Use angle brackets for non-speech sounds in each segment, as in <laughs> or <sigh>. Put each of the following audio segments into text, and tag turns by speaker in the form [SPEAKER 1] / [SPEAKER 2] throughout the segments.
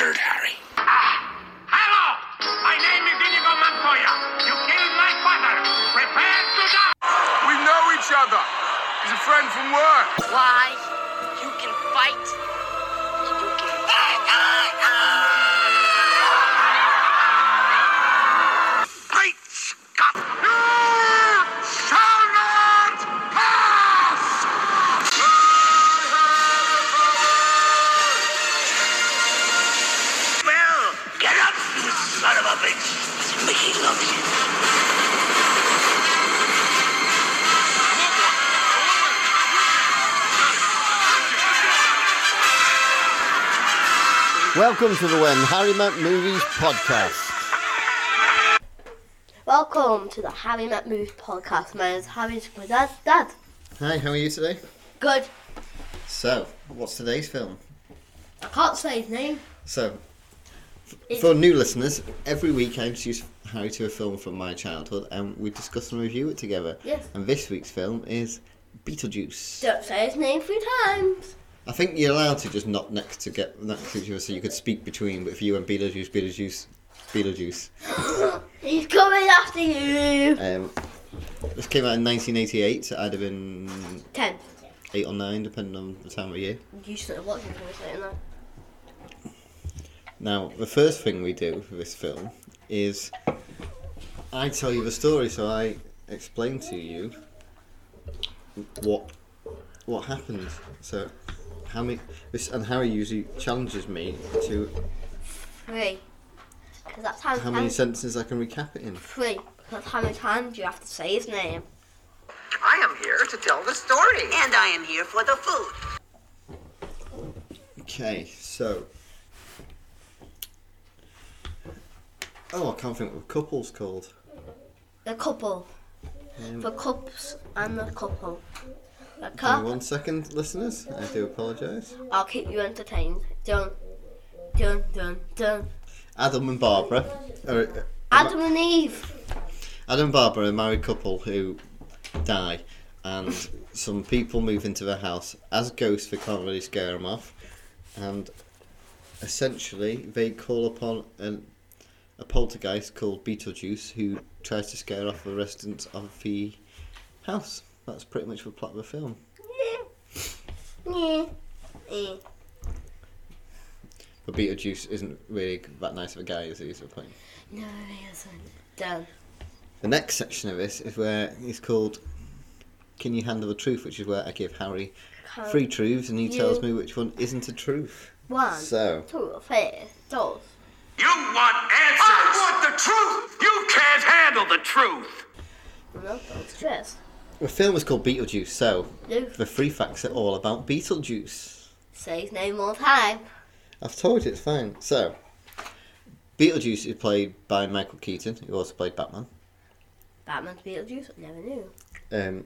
[SPEAKER 1] wizard, Harry.
[SPEAKER 2] Ah, hello! My name is Inigo Montoya. You killed my father. Prepare to die!
[SPEAKER 3] We know each other. He's a friend from work.
[SPEAKER 4] Why? You can fight.
[SPEAKER 5] Welcome to the When Harry Met Movies podcast.
[SPEAKER 6] Welcome to the Harry Met Movies podcast. My name is Harry, this my dad. Dad,
[SPEAKER 5] Hi, how are you today?
[SPEAKER 6] good.
[SPEAKER 5] So, what's today's film?
[SPEAKER 6] I can't say his name.
[SPEAKER 5] So,
[SPEAKER 6] It's-
[SPEAKER 5] for new listeners, every week I introduce Harry to a film from my childhood and we discuss and review it together.
[SPEAKER 6] Yes.
[SPEAKER 5] And this week's film is Beetlejuice.
[SPEAKER 6] Don't say his name three times.
[SPEAKER 5] I think you're allowed to just not next to get next to each other so you could speak between, but if you and Beetlejuice, Beetlejuice, Beetlejuice. <laughs>
[SPEAKER 6] He's coming after you.
[SPEAKER 5] Um, this came out in 1988, so I'd have been
[SPEAKER 6] Ten.
[SPEAKER 5] 8 or 9, depending on the time of year.
[SPEAKER 6] You should have watched it second now.
[SPEAKER 5] Now, the first thing we do for this film is I tell you the story, so I explain to you what what happened. So, how many? This and Harry usually challenges me to
[SPEAKER 6] Three. Because that's how,
[SPEAKER 5] how many sentences I can recap it in.
[SPEAKER 6] Three. Because how many times you have to say his name.
[SPEAKER 7] I am here to tell the story. And I am here for the food.
[SPEAKER 5] Okay, so. Oh, I can't think what the couple's called.
[SPEAKER 6] The couple.
[SPEAKER 5] Um,
[SPEAKER 6] The cups and the couple.
[SPEAKER 5] Me
[SPEAKER 6] cup.
[SPEAKER 5] one second, listeners. I do apologise.
[SPEAKER 6] I'll keep you entertained. Dun, dun, dun, dun.
[SPEAKER 5] Adam and Barbara. Are, uh,
[SPEAKER 6] Adam and Eve.
[SPEAKER 5] Adam and Barbara are a married couple who die, and some people move into their house as ghosts. They can't really scare them off, and essentially they call upon an, a poltergeist called Beetlejuice who tries to scare off the residents of the house. That's pretty much the plot of the film.
[SPEAKER 6] Yeah.
[SPEAKER 5] But Beetlejuice isn't really that nice of a guy, is he? Is the point.
[SPEAKER 6] No, he isn't. Done.
[SPEAKER 5] The next section of this is where it's called "Can You Handle the Truth," which is where I give Harry three truths and he tells me which one isn't a truth.
[SPEAKER 6] One,
[SPEAKER 5] So,
[SPEAKER 6] two, three, dos.
[SPEAKER 2] You want answers! I want the truth! You can't handle the truth!
[SPEAKER 6] No, dos, tres.
[SPEAKER 5] The film is called Beetlejuice, so
[SPEAKER 6] No.
[SPEAKER 5] the three facts are all about Beetlejuice.
[SPEAKER 6] Say his name one time.
[SPEAKER 5] I've told you it's fine. So, Beetlejuice is played by Michael Keaton, who also played Batman.
[SPEAKER 6] Batman's Beetlejuice? I never knew.
[SPEAKER 5] Um,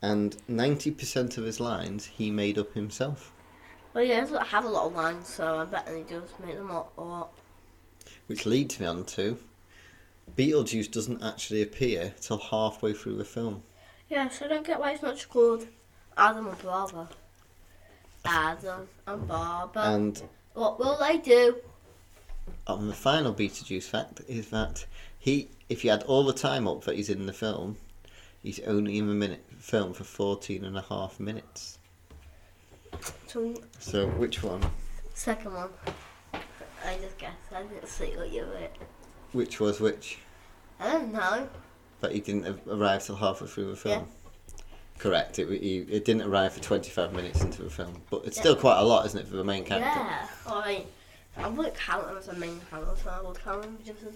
[SPEAKER 5] and 90% of his lines he made up himself,
[SPEAKER 6] Well, yeah, he doesn't have a lot of lines, so I bet he does make them up a lot.
[SPEAKER 5] which leads me on to Beetlejuice doesn't actually appear till halfway through the film.
[SPEAKER 6] Yes, I don't get why it's not called Adam and Barbara. Adam and Barbara.
[SPEAKER 5] And
[SPEAKER 6] what will they do?
[SPEAKER 5] And the final Beetlejuice fact is that he, if you add all the time up that he's in the film, he's only in the minute film for 14 and a half minutes.
[SPEAKER 6] So,
[SPEAKER 5] So which one?
[SPEAKER 6] second one. I just guessed. I didn't see what you were.
[SPEAKER 5] Which was which?
[SPEAKER 6] I don't know.
[SPEAKER 5] That he didn't arrive till halfway through the film. Correct. It, he, it didn't arrive for 25 minutes into the film, but it's still quite a lot, isn't it, for the main character?
[SPEAKER 6] Yeah. I mean, I wouldn't count him as a main character, so I would count him just as.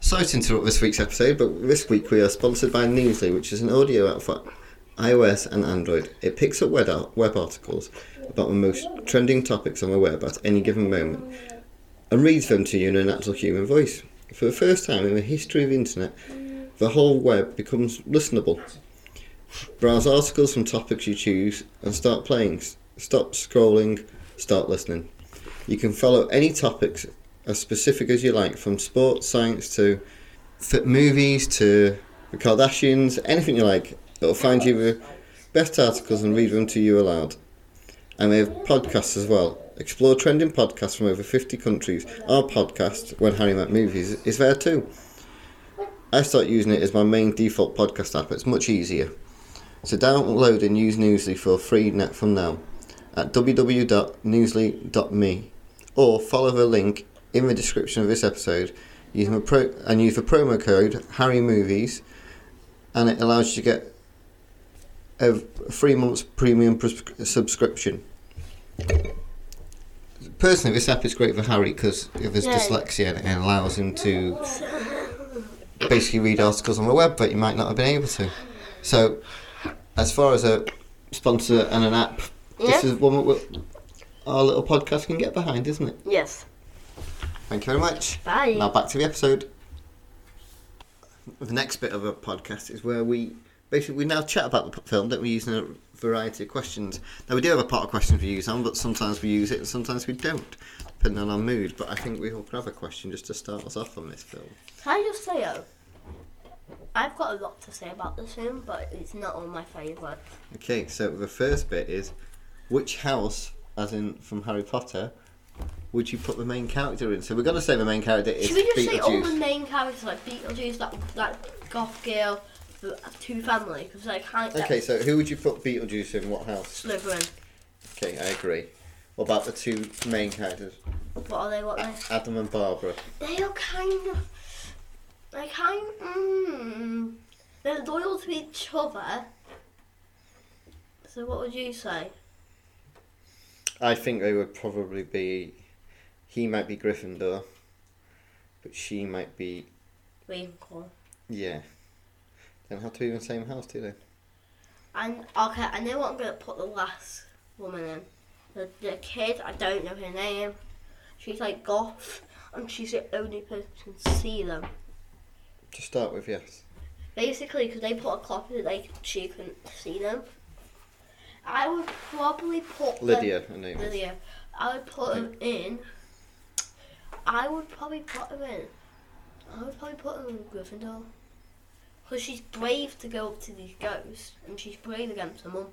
[SPEAKER 5] Sorry to interrupt this week's episode, but this week we are sponsored by Newsly, which is an audio app for iOS and Android. It picks up web, web articles about the most trending topics on the web at any given moment and reads them to you in a natural human voice. For the first time in the history of the internet, the whole web becomes listenable. Browse articles from topics you choose and start playing. Stop scrolling, start listening. You can follow any topics as specific as you like, from sports, science to movies to the Kardashians, anything you like. It'll find you the best articles and read them to you aloud. And we have podcasts as well. Explore trending podcasts from over 50 countries. Our podcast, When Harry Met Movies, is there too. I start using it as my main default podcast app. It's much easier. So download and use Newsly for free net from now at www.newsly.me or follow the link in the description of this episode using a pro- and use the promo code Harry Movies and it allows you to get a three months premium pres- subscription. Personally, this app is great for Harry because of his
[SPEAKER 6] Yeah.
[SPEAKER 5] dyslexia and it allows him to basically read articles on the web that you might not have been able to. So, as far as a sponsor and an app, this is one that our little podcast can get behind, isn't it?
[SPEAKER 6] Yes.
[SPEAKER 5] Thank you very much.
[SPEAKER 6] Bye.
[SPEAKER 5] Now back to the episode. The next bit of a podcast is where we basically we now chat about the film, don't we? Using a variety of questions. Now we do have a pot of questions we use on, but sometimes we use it and sometimes we don't, depending on our mood. But I think we all will have a question just to start us off on this film.
[SPEAKER 6] Can I just say, oh, I've got a lot to say about this film, but it's not all my favourite.
[SPEAKER 5] Okay, so the first bit is which house, as in from Harry Potter, would you put the main character in? So we're going to say the main character is
[SPEAKER 6] Should we just say all the main characters, like Beetlejuice, that, that goth girl, two family? Because I can't.
[SPEAKER 5] Okay, so who would you put Beetlejuice in? What house?
[SPEAKER 6] Slytherin.
[SPEAKER 5] Okay, I agree. What about the two main characters,
[SPEAKER 6] What are they? What are they?
[SPEAKER 5] Adam and Barbara?
[SPEAKER 6] They are kind of. They kind. Mm, they're loyal to each other. So what would you say?
[SPEAKER 5] I think they would probably be. He might be Gryffindor, but she might be.
[SPEAKER 6] Ravenclaw.
[SPEAKER 5] Yeah. Have to be in the same house, do they?
[SPEAKER 6] And okay, I know what I'm gonna put the last woman in. The, the kid, I don't know her name. She's like goth, and she's the only person who can see them.
[SPEAKER 5] To start with, yes.
[SPEAKER 6] Basically, because they put a clock that they she couldn't see them. I would probably put them-
[SPEAKER 5] Lydia, her name is.
[SPEAKER 6] Lydia. I would put them in. I would probably put them in. I would probably put them in Gryffindor. Because she's brave to go up to these ghosts, and she's brave against her mum.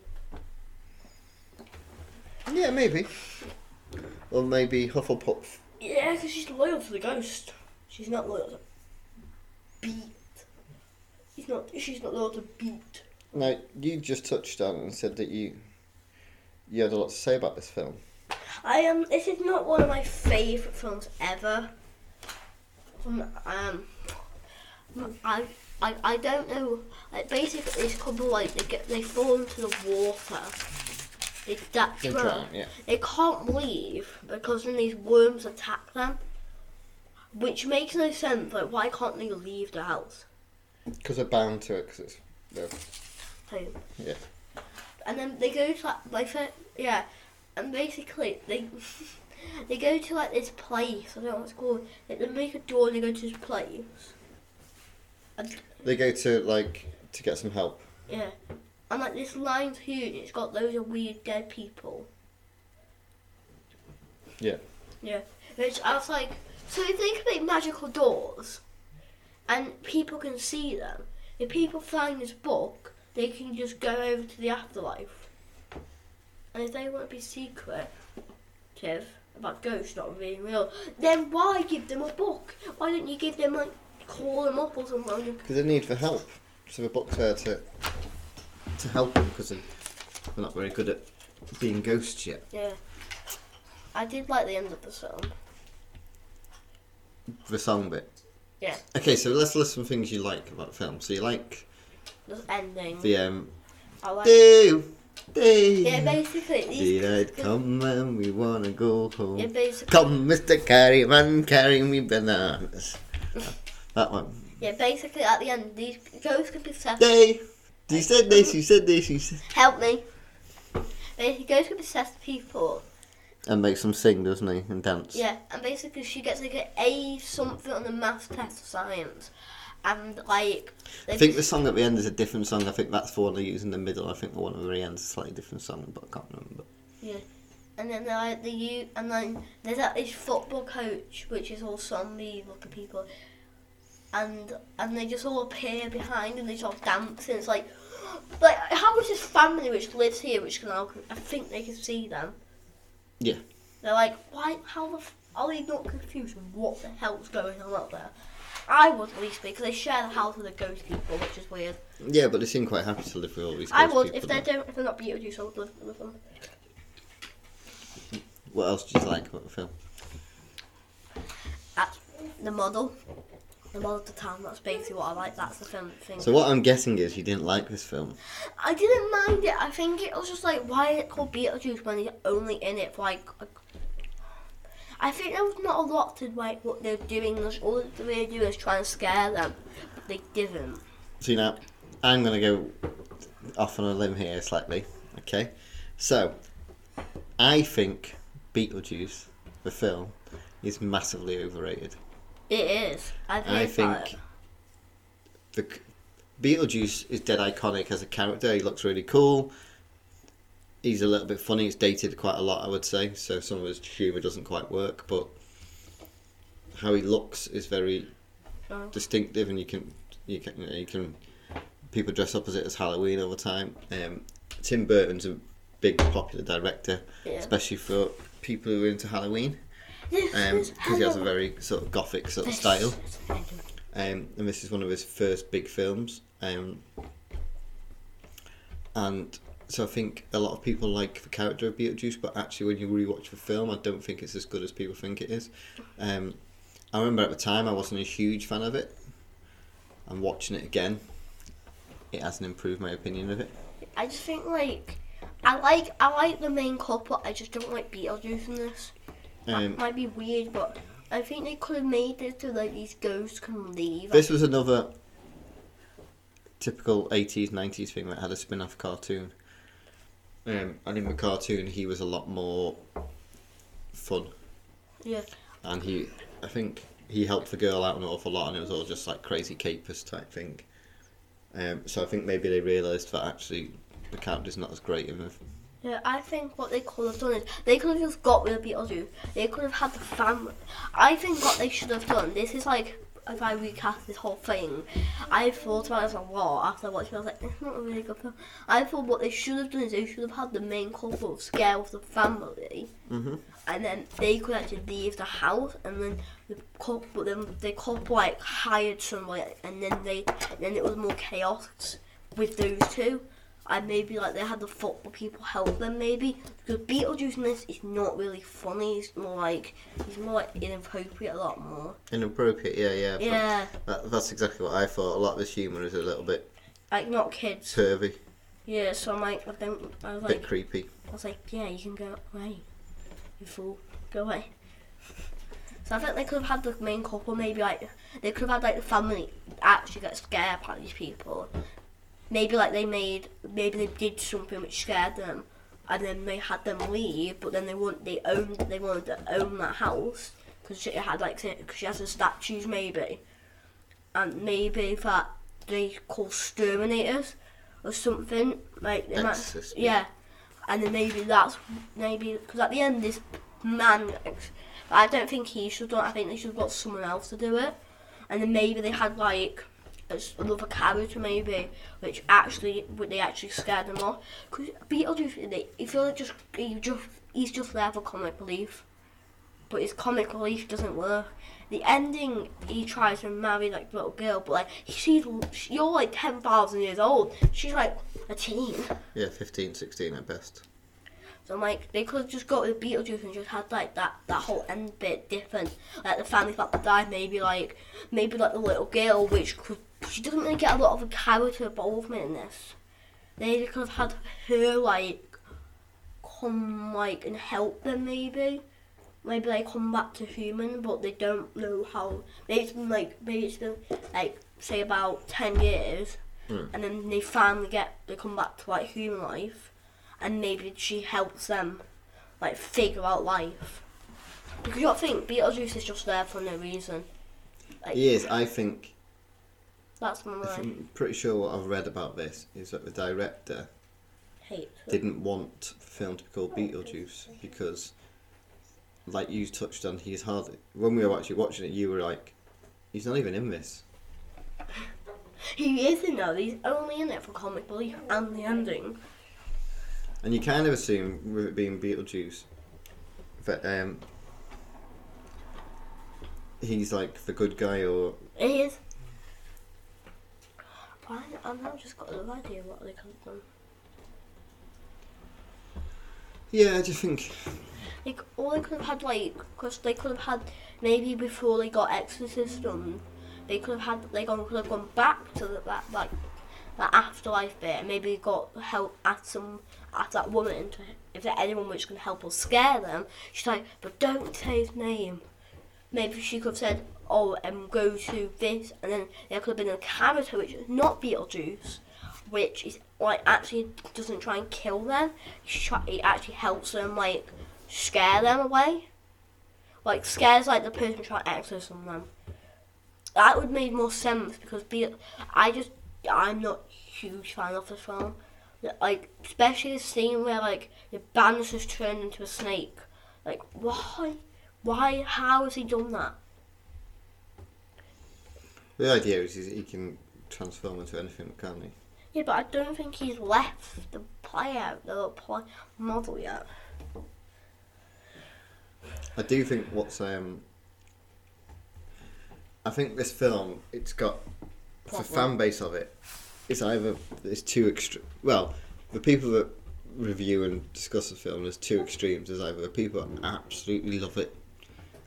[SPEAKER 5] Yeah, maybe. Or maybe Hufflepuff.
[SPEAKER 6] Yeah, because she's loyal to the ghost. She's not loyal to beat. She's not. She's not loyal to beat.
[SPEAKER 5] Now, you just touched on and said that you you had a lot to say about this film.
[SPEAKER 6] I am. this is not one of my favourite films ever. From um, I I I don't know. Like basically, this couple like they get they fall into the water. They that
[SPEAKER 5] They drown, yeah.
[SPEAKER 6] They can't leave because then these worms attack them, which makes no sense. Like why can't they leave the house?
[SPEAKER 5] Because they're bound to it, because it's. they're-
[SPEAKER 6] Home.
[SPEAKER 5] Yeah.
[SPEAKER 6] and then they go to like, like so- yeah, and basically they <laughs> they go to like this place. I don't know what it's called. Like, they make a door and they go to this place. And
[SPEAKER 5] They go to, like, to get some help.
[SPEAKER 6] yeah, and like this line's huge. It's got loads of weird dead people.
[SPEAKER 5] Yeah.
[SPEAKER 6] Yeah, which I was like, so if they can make magical doors, and people can see them, if people find this book, they can just go over to the afterlife. And if they want to be secretive about ghosts not being real, then why give them a book? Why don't you give them like call them up or something?
[SPEAKER 5] Because they need for help. So the book's there to to help them because they're not very good at being ghosts yet.
[SPEAKER 6] Yeah, I did like the end of the film.
[SPEAKER 5] The song bit.
[SPEAKER 6] Yeah,
[SPEAKER 5] Okay, so let's list some things you like about the film. So you like
[SPEAKER 6] the ending.
[SPEAKER 5] the um.
[SPEAKER 6] I like.
[SPEAKER 5] Do, do.
[SPEAKER 6] Yeah, basically these.
[SPEAKER 5] Come and we wanna go home?
[SPEAKER 6] Yeah, basically.
[SPEAKER 5] Come, Mr. Carryman, carry me bananas. <laughs> that one.
[SPEAKER 6] Yeah, basically at the end, these ghosts could be set.
[SPEAKER 5] Day. You said this, you said this, you said.
[SPEAKER 6] Help me. Basically, ghosts could possess people.
[SPEAKER 5] And makes them sing, doesn't he? And dance.
[SPEAKER 6] Yeah, and basically she gets like an A something on the maths test of science, and like.
[SPEAKER 5] I think the song at the end is a different song. I think that's the one they use in the middle. I think the one at the very end is a slightly different song, but I can't remember.
[SPEAKER 6] Yeah. And then they're like the you, and then there's like this football coach, which is all zombie looking people, and and they just all appear behind and they start dancing. It's like, Like, how is this family which lives here, which can now, I think they can see them?
[SPEAKER 5] Yeah.
[SPEAKER 6] They're like, why? How the? F- are they not confused with what the hell's going on out there? I would at least be because they share the house with the ghost people, which is weird.
[SPEAKER 5] Yeah, but they seem quite happy to live with all these.
[SPEAKER 6] I would if they don't. If they're not Beetlejuice, I would live with them.
[SPEAKER 5] What else do you like about the film?
[SPEAKER 6] That's the model. The model of the town. That's basically what I like. That's the film thing.
[SPEAKER 5] So what I'm guessing is you didn't like this film.
[SPEAKER 6] I didn't mind it. I think it was just like, why is it called Beetlejuice when he's only in it for like. a- I think there was not a lot to like what they're doing. All they were doing is trying to scare them, but they didn't.
[SPEAKER 5] So now, I'm gonna go off on a limb here slightly. Okay, so I think Beetlejuice, the film, is massively overrated.
[SPEAKER 6] It is. I've
[SPEAKER 5] I think the Beetlejuice is dead iconic as a character. He looks really cool. He's a little bit funny. It's dated quite a lot, I would say. So some of his humour doesn't quite work, but how he looks is very
[SPEAKER 6] Oh.
[SPEAKER 5] distinctive, and you can you can you, know, you can people dress up as it as Halloween all the time. Um, Tim Burton's a big popular director,
[SPEAKER 6] Yeah.
[SPEAKER 5] especially for people who are into Halloween, <laughs> Because he has a very sort of gothic sort of style um, and this is one of his first big films. Um, and so I think a lot of people like the character of Beetlejuice, but actually, when you rewatch the film, I don't think it's as good as people think it is. Um, I remember at the time I wasn't a huge fan of it, and watching it again, it hasn't improved my opinion of it.
[SPEAKER 6] I just think like I like I like the main couple. I just don't like Beetlejuice in this.
[SPEAKER 5] Um,
[SPEAKER 6] that might be weird, but I think they could have made it so like these ghosts can leave.
[SPEAKER 5] This was another typical 80s, 90s thing that had a spin off cartoon. Um, and in the cartoon, he was a lot more fun.
[SPEAKER 6] yeah,
[SPEAKER 5] And he, I think, he helped the girl out an awful lot, and it was all just like crazy capers type thing. Um, so I think maybe they realised that actually the character's not as great in the.
[SPEAKER 6] Yeah. I think what they could have done is they could have just got rid of Beetlejuice. They could have had the family. I think what they should have done. This is like if I recast this whole thing, I thought about this a lot after it. I was like, it's not a really good film. I thought what they should have done is they should have had the main couple scare with the family,
[SPEAKER 5] Mhm.
[SPEAKER 6] and then they could actually leave the house, and then the couple, then the couple like hired somebody, and then they, then it was more chaos with those two. And maybe like they had the football people help them maybe because Beetlejuice in this is not really funny. It's more like he's more like inappropriate a lot more.
[SPEAKER 5] Inappropriate, yeah, yeah.
[SPEAKER 6] Yeah,
[SPEAKER 5] That, that's exactly what I thought. A lot of his humour is a little bit
[SPEAKER 6] like not kids.
[SPEAKER 5] pervy,
[SPEAKER 6] Yeah, so I'm like I don't. I was
[SPEAKER 5] a bit
[SPEAKER 6] like
[SPEAKER 5] creepy.
[SPEAKER 6] I was like yeah, you can go away, you fool, go away. <laughs> So I think they could have had the main couple maybe like they could have had like the family actually get scared by these people. Maybe like they made maybe they did something which scared them, and then they had them leave. But then they want they owned they wanted to own that house because she had like because she has the statues maybe, and maybe that they call exterminators or something like they might- yeah. And then maybe that's maybe because at the end this man, I don't think he should do it. I think they should have got someone else to do it. And then maybe they had like another character maybe, which actually would they actually scared them off. Because Beetlejuice, they, you feel like just he just he's just there for comic relief, but his comic relief doesn't work. The ending, he tries to marry like the little girl, but like she's you're like ten thousand years old. She's like a teen.
[SPEAKER 5] Yeah, 15, 16 at best.
[SPEAKER 6] So I'm like, they could have just got with Beetlejuice and just had like that, that whole end bit different. Like the family that died, maybe like maybe like the little girl, which could, she doesn't really get a lot of a character involvement in this. They could have had her like come like and help them maybe. Maybe they come back to human, but they don't know how. Maybe it's been like maybe it's been like say about ten years,
[SPEAKER 5] Hmm.
[SPEAKER 6] and then they finally get they come back to like human life, and maybe she helps them like figure out life. Because you don't think Beetlejuice is just there for no reason. Like,
[SPEAKER 5] He is, I think,
[SPEAKER 6] That's my.
[SPEAKER 5] I'm pretty sure what I've read about this is that the director
[SPEAKER 6] Hate.
[SPEAKER 5] didn't want the film to be called Beetlejuice because, like you touched on, he's hardly. When we were actually watching it, you were like, he's not even in this. <laughs>
[SPEAKER 6] He isn't though. He's only in it for comic relief and the ending.
[SPEAKER 5] And you kind of assume with it being Beetlejuice that um, he's like the good guy, or
[SPEAKER 6] He is. I've now just got no idea what they could have done.
[SPEAKER 5] yeah, I just think
[SPEAKER 6] Like, all they could have had, like, because they could have had, maybe before they got Exorcism, they could have had, they could have gone back to the, that, like, that afterlife bit and maybe got help at some, at that woman, to, if there's anyone which can help or scare them. She's like, but don't say his name. Maybe she could have said, oh, um, go to this, and then there could have been a character which is not Beetlejuice, which is, like, actually doesn't try and kill them. He actually helps them, like, scare them away. Like scares like the person trying to exorcism them. That would make more sense because be I just I'm not huge fan of this film. Like especially the scene where like the banister's turned into a snake. Like why? Why? How has he done that?
[SPEAKER 5] the idea is he can transform into anything, can't he?
[SPEAKER 6] Yeah, but I don't think he's left the play out the play model yet.
[SPEAKER 5] I do think what's um, I think this film it's got the fan base of it. It's either it's too extreme. Well, the people that review and discuss the film there's two extremes. There's either the people that absolutely love it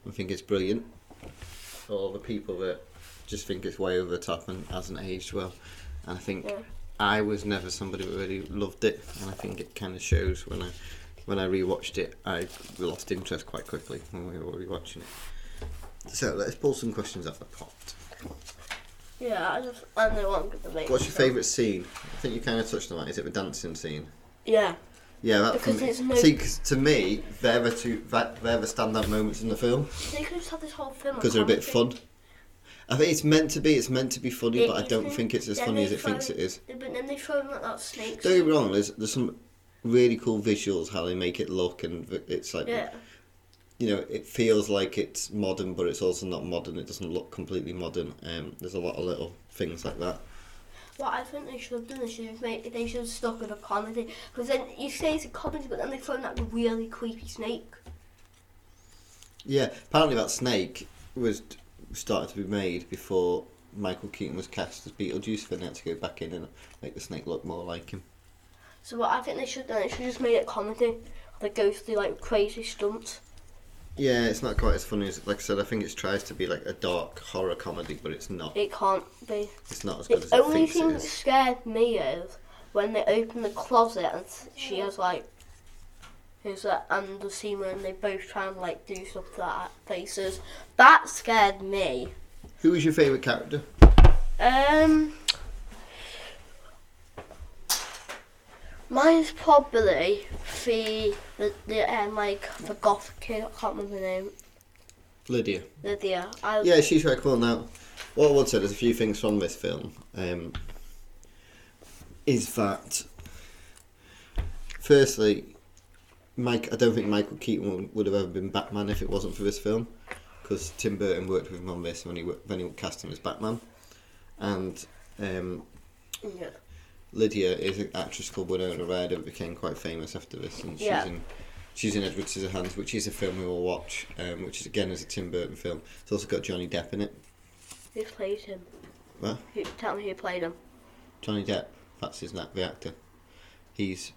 [SPEAKER 5] and think it's brilliant, or the people that just think it's way over the top and hasn't aged well. And I think
[SPEAKER 6] Yeah.
[SPEAKER 5] I was never somebody that really loved it, and I think it kind of shows when I when I rewatched it. I lost interest quite quickly when we were rewatching it. So let's pull some questions out of the pot.
[SPEAKER 6] Yeah, I just I don't want to debate.
[SPEAKER 5] What's your favourite scene? I think you kind of touched on that. Is it the dancing scene?
[SPEAKER 6] Yeah.
[SPEAKER 5] Yeah, that
[SPEAKER 6] Because
[SPEAKER 5] me.
[SPEAKER 6] there's no-
[SPEAKER 5] See, to me, they're the two that they're the standout moments in the film
[SPEAKER 6] They could just have this whole film.
[SPEAKER 5] because they're a bit fun. I think it's meant to be. It's meant to be funny,
[SPEAKER 6] It
[SPEAKER 5] but I don't
[SPEAKER 6] yeah.
[SPEAKER 5] think it's as funny as it thinks it is.
[SPEAKER 6] But then they throw in like that snake.
[SPEAKER 5] Don't get me wrong. There's there's some really cool visuals how they make it look, and it's like
[SPEAKER 6] Yeah.
[SPEAKER 5] you know it feels like it's modern, but it's also not modern. It doesn't look completely modern. Um, there's a lot of little things like that.
[SPEAKER 6] What I think they should have done is should have made they should have stuck with a comedy because then you say it's a comedy, but then they throw in that really creepy snake.
[SPEAKER 5] Yeah, apparently that snake was started to be made before Michael Keaton was cast as Beetlejuice. Then they had to go back in and make the snake look more like him.
[SPEAKER 6] So what I think they should have done, they should have just made it comedy. They go through like crazy stunts.
[SPEAKER 5] Yeah, it's not quite as funny as like I said. I think it tries to be like a dark horror comedy, but it's not.
[SPEAKER 6] It can't be.
[SPEAKER 5] It's not as good
[SPEAKER 6] The
[SPEAKER 5] as it
[SPEAKER 6] only
[SPEAKER 5] thinks
[SPEAKER 6] thing
[SPEAKER 5] it
[SPEAKER 6] that
[SPEAKER 5] is.
[SPEAKER 6] scared me is when they open the closet and she has like, who's that, and the when they both try and like do stuff to that faces. That scared me.
[SPEAKER 5] Who was your favourite character?
[SPEAKER 6] Um, mine's probably the the, the um, like the goth kid. I can't remember the name.
[SPEAKER 5] Lydia.
[SPEAKER 6] Lydia. I,
[SPEAKER 5] Yeah, she's very cool now. What I would say, there's a few things from this film. Um, is that firstly, Mike? I don't think Michael Keaton would- would have ever been Batman if it wasn't for this film, because Tim Burton worked with him on this when he wo- when he cast him as Batman, and um,
[SPEAKER 6] Yeah.
[SPEAKER 5] Lydia is an actress called Winona Ryder that became quite famous after this, and she's
[SPEAKER 6] Yeah.
[SPEAKER 5] in she's in Edward Scissorhands, which is a film we will watch, um, which is again is a Tim Burton film. It's also got Johnny Depp in it.
[SPEAKER 6] Who played him?
[SPEAKER 5] What?
[SPEAKER 6] Who, tell me who played him.
[SPEAKER 5] Johnny Depp, that's his name, the actor. He's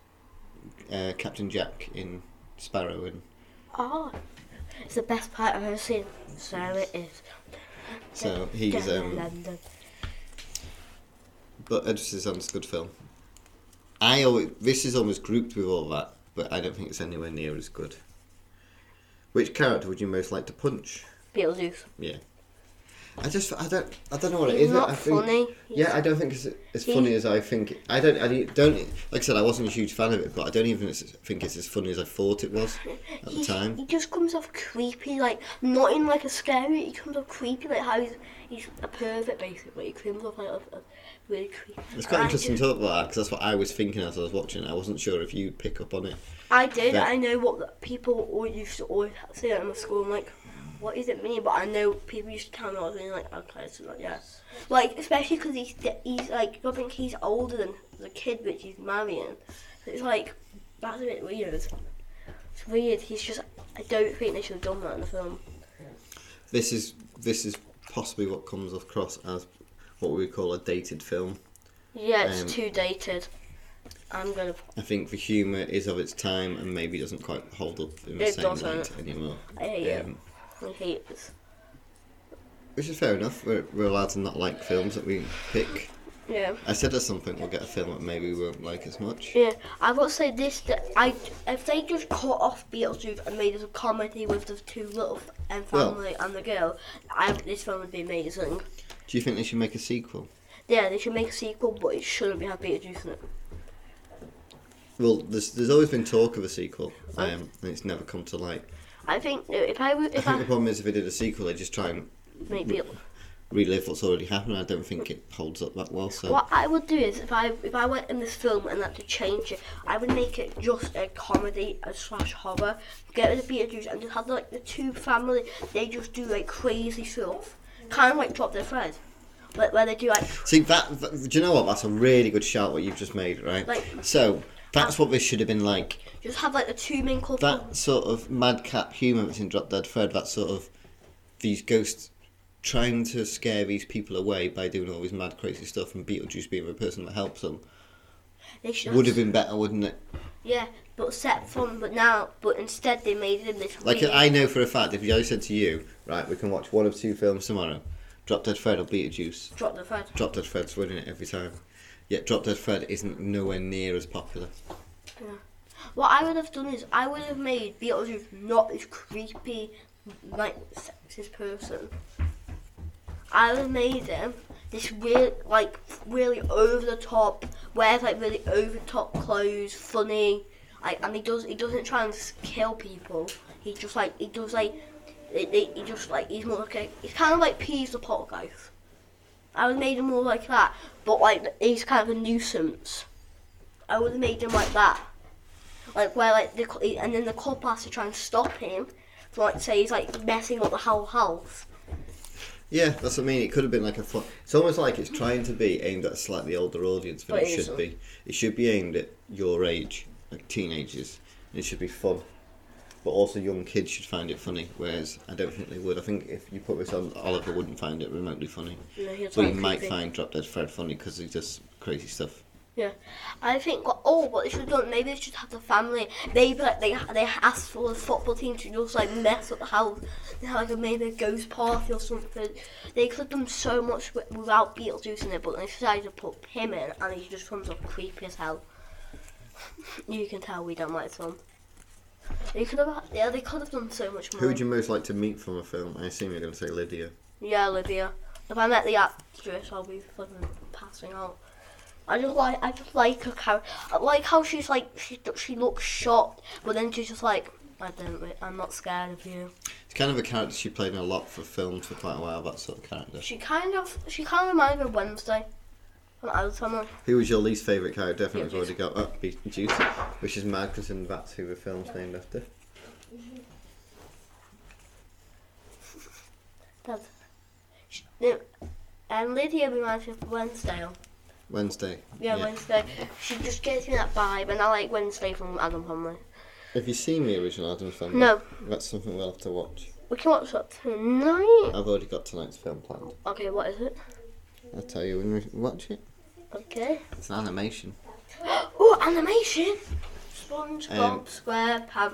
[SPEAKER 5] uh, Captain Jack in Sparrow, and
[SPEAKER 6] Oh, it's the best part I've ever seen. So it is.
[SPEAKER 5] so he's. Um, But Edward Scissorhands, good film. I always this is almost grouped with all that, but I don't think it's anywhere near as good. Which character would you most like to punch?
[SPEAKER 6] Beetlejuice.
[SPEAKER 5] Yeah. I just I don't I don't know what it is.
[SPEAKER 6] not
[SPEAKER 5] I think,
[SPEAKER 6] funny.
[SPEAKER 5] Yeah, I don't think it's as funny as I think. I don't. I don't. Like I said, I wasn't a huge fan of it, but I don't even think it's as funny as I thought it was <laughs> at the time.
[SPEAKER 6] he just comes off creepy, like not in like a scary. He comes off creepy, like how he's he's a pervert basically. He comes off like a, a really creepy.
[SPEAKER 5] It's quite
[SPEAKER 6] I
[SPEAKER 5] interesting to talk about that because that's what I was thinking as I was watching it. I wasn't sure if you'd pick up on it.
[SPEAKER 6] I did. I know what people all used to always say at my school. I'm like, what does it mean? But I know people used to tell me I was really like, okay, so like, yeah. Like, especially because he's, he's like, I think he's older than the kid which he's marrying. So it's like, that's a bit weird. It's weird. He's just, I don't think they should have done that in the film.
[SPEAKER 5] This is this is possibly what comes across as what we call a dated film.
[SPEAKER 6] Yeah, it's
[SPEAKER 5] Um,
[SPEAKER 6] too dated. I'm gonna.
[SPEAKER 5] I think the humour is of its time and maybe doesn't quite hold up in the
[SPEAKER 6] It
[SPEAKER 5] same
[SPEAKER 6] doesn't.
[SPEAKER 5] light anymore.
[SPEAKER 6] I hate it.
[SPEAKER 5] Um,
[SPEAKER 6] I hate this.
[SPEAKER 5] which is fair enough. We're, we're allowed to not like films that we pick.
[SPEAKER 6] Yeah.
[SPEAKER 5] I said at some point we'll get a film that maybe we won't like as much.
[SPEAKER 6] Yeah, I will say this: that I, if they just cut off Beetlejuice and made it a comedy with the two little and
[SPEAKER 5] Well-
[SPEAKER 6] family and the girl, I this film would be amazing.
[SPEAKER 5] Do you think they should make a sequel?
[SPEAKER 6] Yeah, they should make a sequel, but it shouldn't be have Beetlejuice in it.
[SPEAKER 5] Well, there's there's always been talk of a sequel, um, and it's never come to light.
[SPEAKER 6] I think if I would-
[SPEAKER 5] I think
[SPEAKER 6] I,
[SPEAKER 5] the problem is if they did a sequel, they just try and
[SPEAKER 6] make Beetle,
[SPEAKER 5] relive what's already happened. I don't think it holds up that well. So
[SPEAKER 6] what I would do is if I if I went in this film and had to change it, I would make it just a comedy a slash horror. Get rid of Beetlejuice and just have like the two family. They just do like crazy stuff, kind of like Drop Dead Fred, like where they do like
[SPEAKER 5] see that, that- Do you know what? That's a really good shout. What you've just made, right?
[SPEAKER 6] Like-
[SPEAKER 5] so that's what this should have been like.
[SPEAKER 6] just have like the two main couple.
[SPEAKER 5] That sort of madcap humour that's in Drop Dead Fred. That sort of these ghosts trying to scare these people away by doing all this mad crazy stuff, and Beetlejuice being the person that helps them
[SPEAKER 6] They should
[SPEAKER 5] would have been better, wouldn't it?
[SPEAKER 6] Yeah, but set from but now but instead they made him this
[SPEAKER 5] Like
[SPEAKER 6] weird,
[SPEAKER 5] I know for a fact, if I said to you, right, we can watch one of two films tomorrow, Drop Dead Fred or Beetlejuice.
[SPEAKER 6] drop the Fred.
[SPEAKER 5] Drop Dead Fred's winning it every time. Yet Drop Dead Fred isn't nowhere near as popular. Yeah.
[SPEAKER 6] What I would have done is I would have made Beetlejuice not this creepy, like sexist person. I would have made him this real, like really over the top, wears like really over the top clothes, funny, like and he does he doesn't try and kill people. He just like he does like he just like he's more like a, he's kind of like Peeves the Poltergeist. I would have made him more like that, but like he's kind of a nuisance. I would have made him like that like where like the and then the couple has to try and stop him from like say he's like messing up the whole house.
[SPEAKER 5] Yeah, that's what I mean. It could have been like a fun. It's almost like it's trying to be aimed at a slightly older audience than
[SPEAKER 6] But
[SPEAKER 5] it
[SPEAKER 6] it
[SPEAKER 5] should be. It should be aimed at your age, like teenagers. It should be fun, but also young kids should find it funny. Whereas I don't think they would. I think if you put this on, Oliver wouldn't find it remotely funny.
[SPEAKER 6] He's
[SPEAKER 5] But you might
[SPEAKER 6] creepy.
[SPEAKER 5] find Drop Dead Fred funny because he does crazy stuff.
[SPEAKER 6] Yeah, I think oh what they should have done maybe they should have the family maybe like they they ask for the football team to just like mess up the house. They have like a maybe a ghost party or something. They could have done so much wi- without Beetlejuice in it, but they decided to put him in, and he just comes off creepy as hell. <laughs> You can tell we don't like film. They could have yeah they could have done so much more.
[SPEAKER 5] Who would you most like to meet from a film? I assume you're going to say Lydia.
[SPEAKER 6] Yeah, Lydia. If I met the actress, I'll be fucking passing out. I just like, I just like her character. I like how she's like, she she looks shocked, but then she's just like, I don't, I'm not scared of you.
[SPEAKER 5] It's kind of a character she played in a lot for films for quite a while. That sort of character.
[SPEAKER 6] She kind of, she kind of reminds me of Wednesday from Addams Family.
[SPEAKER 5] Who was your least favourite character? Definitely
[SPEAKER 6] Beetlejuice.
[SPEAKER 5] already got up. Beetlejuice, which is mad because that's who the film's named after.
[SPEAKER 6] That's, no, and um, Lydia reminds me of Wednesday.
[SPEAKER 5] Wednesday.
[SPEAKER 6] Yeah, Wednesday. She just gives me that vibe, and I like Wednesday from Adam Family.
[SPEAKER 5] Have you seen the original Adam Family?
[SPEAKER 6] No.
[SPEAKER 5] That's something we'll have to watch.
[SPEAKER 6] We can watch that tonight.
[SPEAKER 5] I've already got tonight's film planned.
[SPEAKER 6] Okay, what is it?
[SPEAKER 5] I'll tell you when we watch it.
[SPEAKER 6] Okay.
[SPEAKER 5] It's an animation.
[SPEAKER 6] Oh, animation! SpongeBob
[SPEAKER 5] Um,
[SPEAKER 6] SquarePants.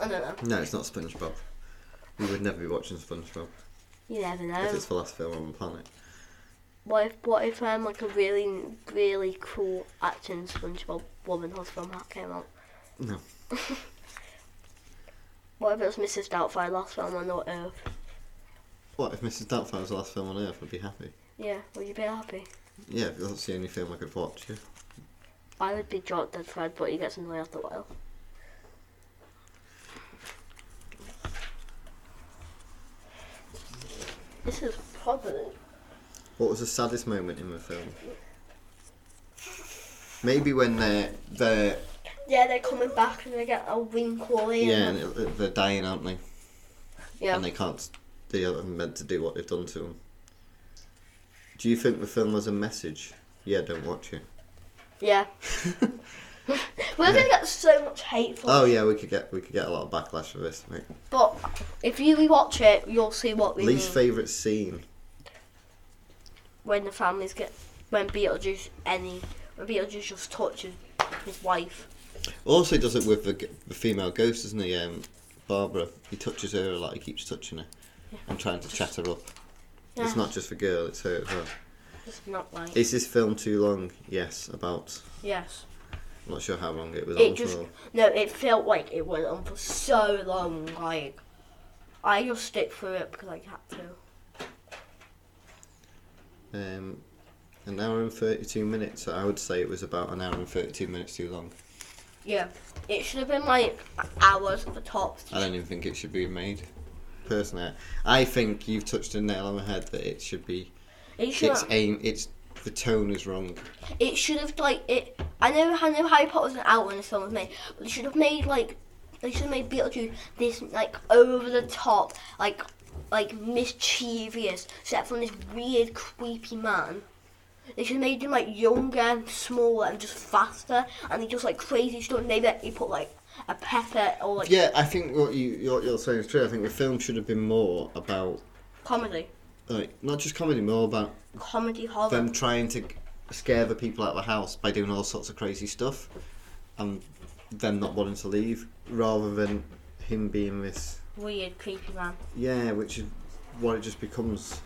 [SPEAKER 6] I don't know.
[SPEAKER 5] No, it's not SpongeBob. We would never be watching SpongeBob
[SPEAKER 6] You never
[SPEAKER 5] if
[SPEAKER 6] know.
[SPEAKER 5] it's the last film on the planet.
[SPEAKER 6] What if what if um like a really really cool acting SpongeBob woman has film that came out?
[SPEAKER 5] No. <laughs>
[SPEAKER 6] What if it was Mrs. Doubtfire last film on Earth?
[SPEAKER 5] What if Mrs. Doubtfire was the last film on Earth? I'd be happy.
[SPEAKER 6] Yeah, would you be happy?
[SPEAKER 5] Yeah, if that's the only film I could watch. Yeah.
[SPEAKER 6] I would be Drop Dead Fred, but he gets annoyed after a while. This is probably
[SPEAKER 5] What was the saddest moment in the film? Maybe when they're they're
[SPEAKER 6] Yeah, they're coming back and they get a wrinkle in.
[SPEAKER 5] Yeah, and they're dying, aren't they?
[SPEAKER 6] yeah.
[SPEAKER 5] And they can't. They are meant to do what they've done to them. Do you think the film was a message? Yeah, don't watch it.
[SPEAKER 6] Yeah. <laughs> We're gonna get so much hate for
[SPEAKER 5] Oh
[SPEAKER 6] it.
[SPEAKER 5] yeah, we could get we could get a lot of backlash for this. Mate.
[SPEAKER 6] But if you rewatch it, you'll see what we
[SPEAKER 5] Least
[SPEAKER 6] mean.
[SPEAKER 5] favourite scene.
[SPEAKER 6] when the families get when Beetlejuice any when Beetlejuice just touches his wife.
[SPEAKER 5] Also, he does it with the, g- the female ghost, doesn't he? Um, Barbara. He touches her a lot. He keeps touching her and trying to chat her up. It's not just for girl; it's her as well.
[SPEAKER 6] It's not like.
[SPEAKER 5] Is this film too long? Yes. About.
[SPEAKER 6] yes.
[SPEAKER 5] I'm not sure how long it was
[SPEAKER 6] It
[SPEAKER 5] on
[SPEAKER 6] just
[SPEAKER 5] for.
[SPEAKER 6] no. It felt like it went on for so long. Like I just stick through it because I had to.
[SPEAKER 5] Um, an hour and thirty-two minutes. So I would say it was about an hour and thirty-two minutes too long.
[SPEAKER 6] Yeah. It should have been like hours at the top.
[SPEAKER 5] I don't even think it should be made. Personally, I think you've touched a nail on the head that it should be.
[SPEAKER 6] It should.
[SPEAKER 5] It's aim. It's the tone is wrong.
[SPEAKER 6] It should have like it. I know. I know Harry Potter was an out when this film was made, but they should have made like they should have made Beetlejuice this like over the top, like like mischievous, except from this weird creepy man. They should have made him like younger and smaller and just faster, and he just like crazy stuff. Maybe like, he put like a pepper or like
[SPEAKER 5] Yeah, I think what you you're, you're saying is true. I think the film should have been more about
[SPEAKER 6] comedy,
[SPEAKER 5] like not just comedy, more about
[SPEAKER 6] comedy horror.
[SPEAKER 5] them trying to scare the people out of the house by doing all sorts of crazy stuff, and them not wanting to leave, rather than him being this
[SPEAKER 6] Weird creepy man.
[SPEAKER 5] yeah, which is what it just becomes.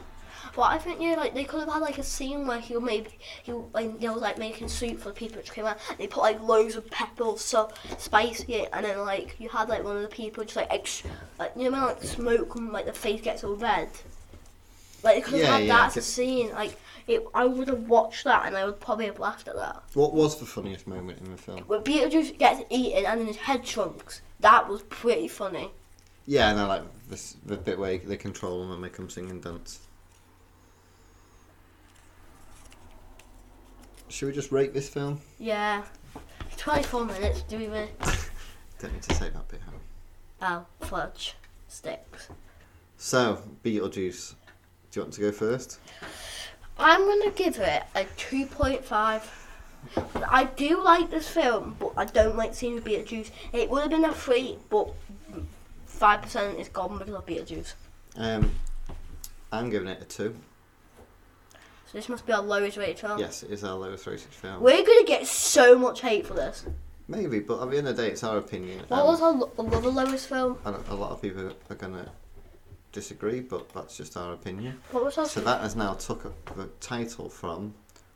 [SPEAKER 6] But I think yeah, like they could have had like a scene where he maybe he like they were like making soup for the people which came out. And they put like loads of pepper or so spicy it, and then like you had like one of the people just like ex- like you know when, like smoke and like the face gets all red. Like they could have
[SPEAKER 5] Yeah,
[SPEAKER 6] had
[SPEAKER 5] yeah, I
[SPEAKER 6] that as a scene. Like it, I would have watched that and I would probably have laughed at that.
[SPEAKER 5] What was the funniest moment in the film?
[SPEAKER 6] When Beetlejuice gets eaten and then his head shrunks, that was pretty funny.
[SPEAKER 5] Yeah, and I like this the bit where they control them and make them sing and dance. Should we just rate this film?
[SPEAKER 6] Yeah, twenty four minutes. Do we really? <laughs>
[SPEAKER 5] Don't need to say that bit. Harry.
[SPEAKER 6] Oh, fudge sticks.
[SPEAKER 5] So, Beetlejuice. Do you want to go first?
[SPEAKER 6] I'm gonna give it a two point five. I do like this film, but I don't like seeing Beetlejuice. It would have been a three, but five percent is gone because of Beetlejuice.
[SPEAKER 5] Um, I'm giving it a two.
[SPEAKER 6] So this must be our lowest rated film.
[SPEAKER 5] Yes, it is our lowest rated film.
[SPEAKER 6] We're gonna get so much hate for this.
[SPEAKER 5] Maybe, but at the end of the day, it's our opinion.
[SPEAKER 6] What
[SPEAKER 5] and
[SPEAKER 6] was um, our lo- another lowest film?
[SPEAKER 5] a, a lot of people are going to disagree, but that's just our opinion.
[SPEAKER 6] What was our?
[SPEAKER 5] So that has now took the title from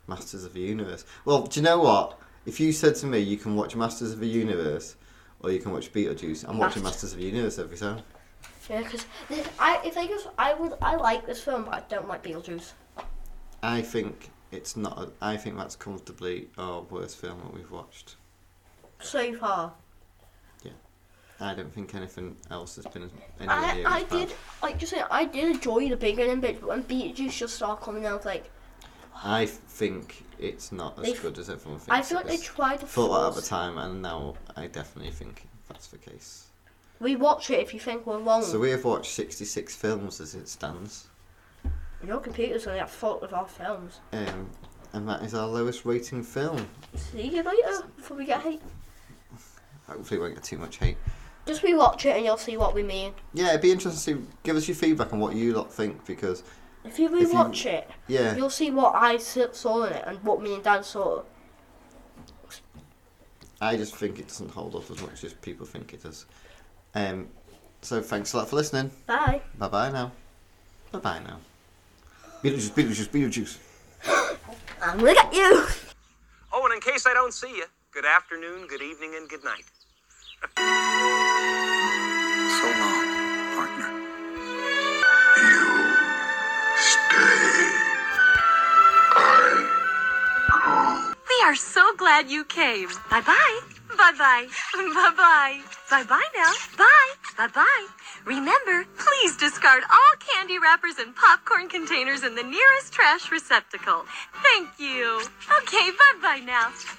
[SPEAKER 5] Masters of the Universe. Well, do you know what? If you said to me you can watch Masters of the Universe or you can watch Beetlejuice, I'm watching
[SPEAKER 6] Masters.
[SPEAKER 5] Masters of the Universe every time.
[SPEAKER 6] Yeah, because I if I just I would I like this film, but I don't like Beetlejuice.
[SPEAKER 5] I think it's not. A, I think that's comfortably our worst film that we've watched.
[SPEAKER 6] So far, Yeah,
[SPEAKER 5] I don't think anything else has been anywhere
[SPEAKER 6] I
[SPEAKER 5] near
[SPEAKER 6] I
[SPEAKER 5] as bad.
[SPEAKER 6] did like just saying I did enjoy the beginning bit, but when Beetlejuice just started coming out, like
[SPEAKER 5] I think it's not as good as everyone thinks.
[SPEAKER 6] I feel like they tried to
[SPEAKER 5] thought that at the time, and now I definitely think that's the case.
[SPEAKER 6] We watch it if you think we're wrong.
[SPEAKER 5] So we have watched 66 films as it stands,
[SPEAKER 6] Your computer's gonna fault with our films.
[SPEAKER 5] um, and that is our lowest rating film.
[SPEAKER 6] See you later before we get hate.
[SPEAKER 5] Hopefully, we won't get too much hate.
[SPEAKER 6] Just rewatch it and you'll see what we mean.
[SPEAKER 5] Yeah, it'd be interesting to give us your feedback on what you lot think because,
[SPEAKER 6] If you
[SPEAKER 5] you-
[SPEAKER 6] rewatch it,
[SPEAKER 5] yeah,
[SPEAKER 6] you'll see what I saw in it and what me and Dad saw.
[SPEAKER 5] I just think it doesn't hold up as much as people think it does. Um, so thanks a lot for listening.
[SPEAKER 6] Bye.
[SPEAKER 5] Bye bye now. Bye bye now. Beetlejuice, Beetlejuice, Beetlejuice.
[SPEAKER 6] I'm <gasps> um, gonna get you.
[SPEAKER 1] Oh, and in case I don't see you, good afternoon, good evening, and good night. <laughs>
[SPEAKER 3] So long, partner. You stay. I go.
[SPEAKER 8] We are so glad you came. Bye bye. Bye bye. Bye bye. Bye bye now. Bye. Bye bye. Remember, please discard all candy wrappers and popcorn containers in the nearest trash receptacle. Thank you. Okay, bye bye now.